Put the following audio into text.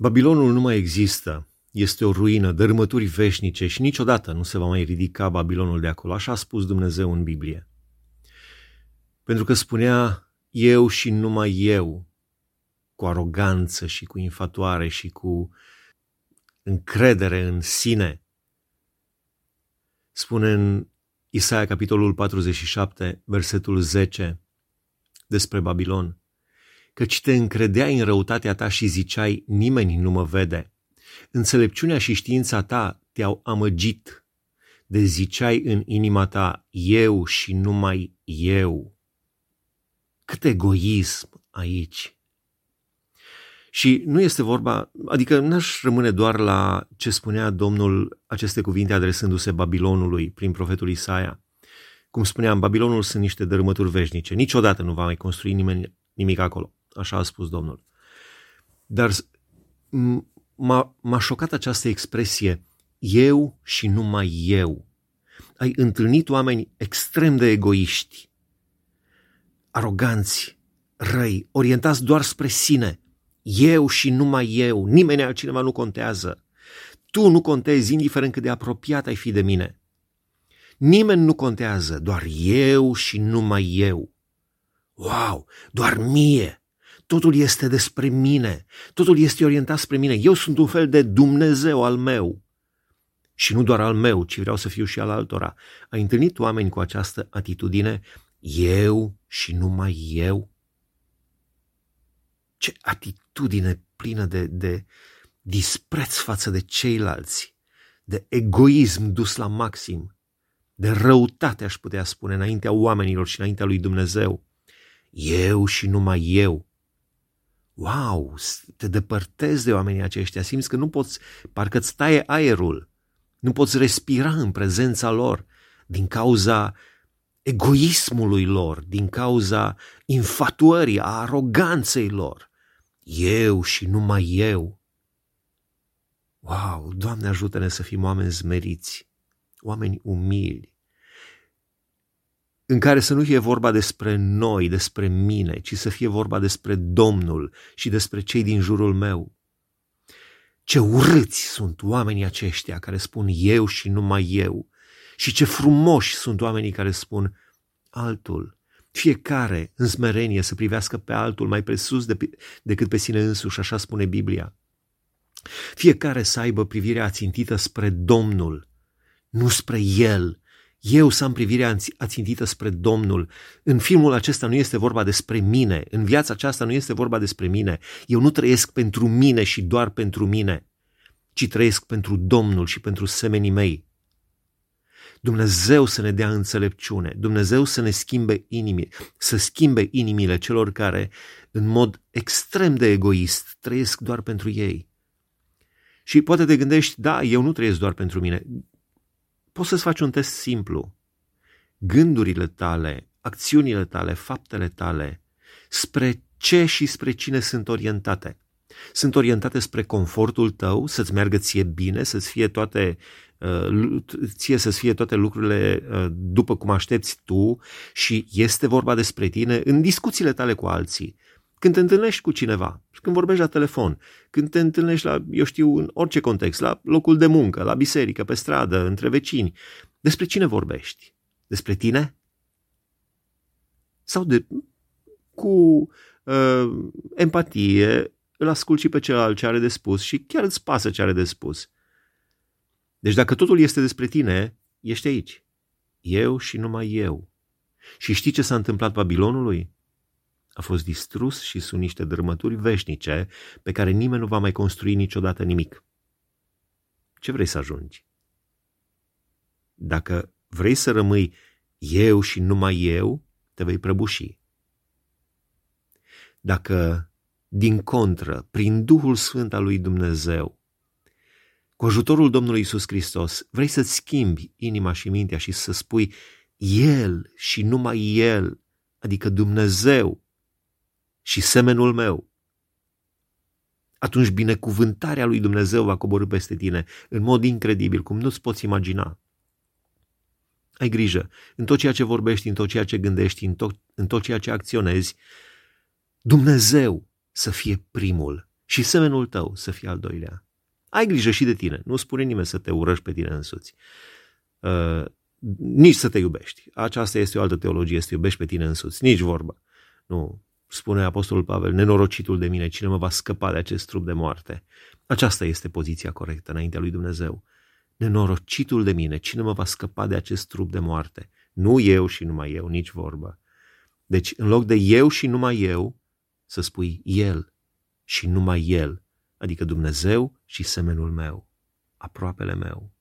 Babilonul nu mai există, este o ruină, dărâmături veșnice și niciodată nu se va mai ridica Babilonul de acolo, așa a spus Dumnezeu în Biblie. Pentru că spunea eu și numai eu, cu aroganță și cu infatuare și cu încredere în sine. Spune în Isaia capitolul 47, versetul 10 despre Babilon, căci te încredeai în răutatea ta și ziceai, nimeni nu mă vede. Înțelepciunea și știința ta te-au amăgit, de ziceai în inima ta, eu și numai eu. Cât egoism aici! Și nu este vorba, adică n-aș rămâne doar la ce spunea Domnul aceste cuvinte adresându-se Babilonului prin profetul Isaia. Cum spuneam, Babilonul sunt niște dărâmături veșnice. Niciodată nu va mai construi nimeni nimic acolo. Așa a spus Domnul. Dar m-a, m-a șocat această expresie, eu și numai eu. Ai întâlnit oameni extrem de egoiști, aroganți, răi, orientați doar spre sine. Eu și numai eu, nimeni altcineva nu contează. Tu nu contezi, indiferent cât de apropiat ai fi de mine. Nimeni nu contează, doar eu și numai eu. Wow, doar mie. Totul este despre mine. Totul este orientat spre mine. Eu sunt un fel de Dumnezeu al meu. Și nu doar al meu, ci vreau să fiu și al altora. Ai întâlnit oameni cu această atitudine? Eu și numai eu? Ce atitudine plină de, de dispreț față de ceilalți, de egoism dus la maxim, de răutate, aș putea spune, înaintea oamenilor și înaintea lui Dumnezeu. Eu și numai eu. Wow, te depărtezi de oamenii aceștia, simți că nu poți, parcă îți taie aerul, nu poți respira în prezența lor din cauza egoismului lor, din cauza infatuării, a aroganței lor. Eu și numai eu. Wow, Doamne ajută-ne să fim oameni zmeriți, oameni umili, în care să nu fie vorba despre noi, despre mine, ci să fie vorba despre Domnul și despre cei din jurul meu. Ce urâți sunt oamenii aceștia care spun eu și numai eu și ce frumoși sunt oamenii care spun altul. Fiecare în smerenie să privească pe altul mai presus de, decât pe sine însuși, așa spune Biblia. Fiecare să aibă privirea ațintită spre Domnul, nu spre El, eu să am privirea ațintită spre Domnul. În filmul acesta nu este vorba despre mine, în viața aceasta nu este vorba despre mine. Eu nu trăiesc pentru mine și doar pentru mine, ci trăiesc pentru Domnul și pentru semenii mei. Dumnezeu să ne dea înțelepciune, Dumnezeu să ne schimbe inimii, să schimbe inimile celor care, în mod extrem de egoist, trăiesc doar pentru ei. Și poate te gândești, da, eu nu trăiesc doar pentru mine. Poți să-ți faci un test simplu. Gândurile tale, acțiunile tale, faptele tale, spre ce și spre cine sunt orientate? Sunt orientate spre confortul tău, să-ți meargă ție bine, să-ți fie toate, uh, ție să-ți fie toate lucrurile uh, după cum aștepți tu și este vorba despre tine în discuțiile tale cu alții. Când te întâlnești cu cineva, când vorbești la telefon, când te întâlnești la, eu știu, în orice context, la locul de muncă, la biserică, pe stradă, între vecini, despre cine vorbești? Despre tine? Sau de, cu uh, empatie îl asculti și pe celălalt ce are de spus și chiar îți pasă ce are de spus. Deci dacă totul este despre tine, ești aici. Eu și numai eu. Și știi ce s-a întâmplat Babilonului? A fost distrus și sunt niște dărâmături veșnice pe care nimeni nu va mai construi niciodată nimic. Ce vrei să ajungi? Dacă vrei să rămâi eu și numai eu, te vei prăbuși. Dacă, din contră, prin Duhul Sfânt al lui Dumnezeu, cu ajutorul Domnului Isus Hristos, vrei să-ți schimbi inima și mintea și să spui El și numai El, adică Dumnezeu, și semenul meu, atunci binecuvântarea lui Dumnezeu va coborâ peste tine în mod incredibil, cum nu-ți poți imagina. Ai grijă, în tot ceea ce vorbești, în tot ceea ce gândești, în tot, în tot ceea ce acționezi, Dumnezeu să fie primul și semenul tău să fie al doilea. Ai grijă și de tine. Nu spune nimeni să te urăști pe tine însuți. Uh, nici să te iubești. Aceasta este o altă teologie, să te iubești pe tine însuți. Nici vorba. Nu. Spune Apostolul Pavel, nenorocitul de mine, cine mă va scăpa de acest trup de moarte? Aceasta este poziția corectă înaintea lui Dumnezeu. Nenorocitul de mine, cine mă va scăpa de acest trup de moarte? Nu eu și numai eu, nici vorba. Deci, în loc de eu și numai eu, să spui El și numai El, adică Dumnezeu și semenul meu, aproapele meu.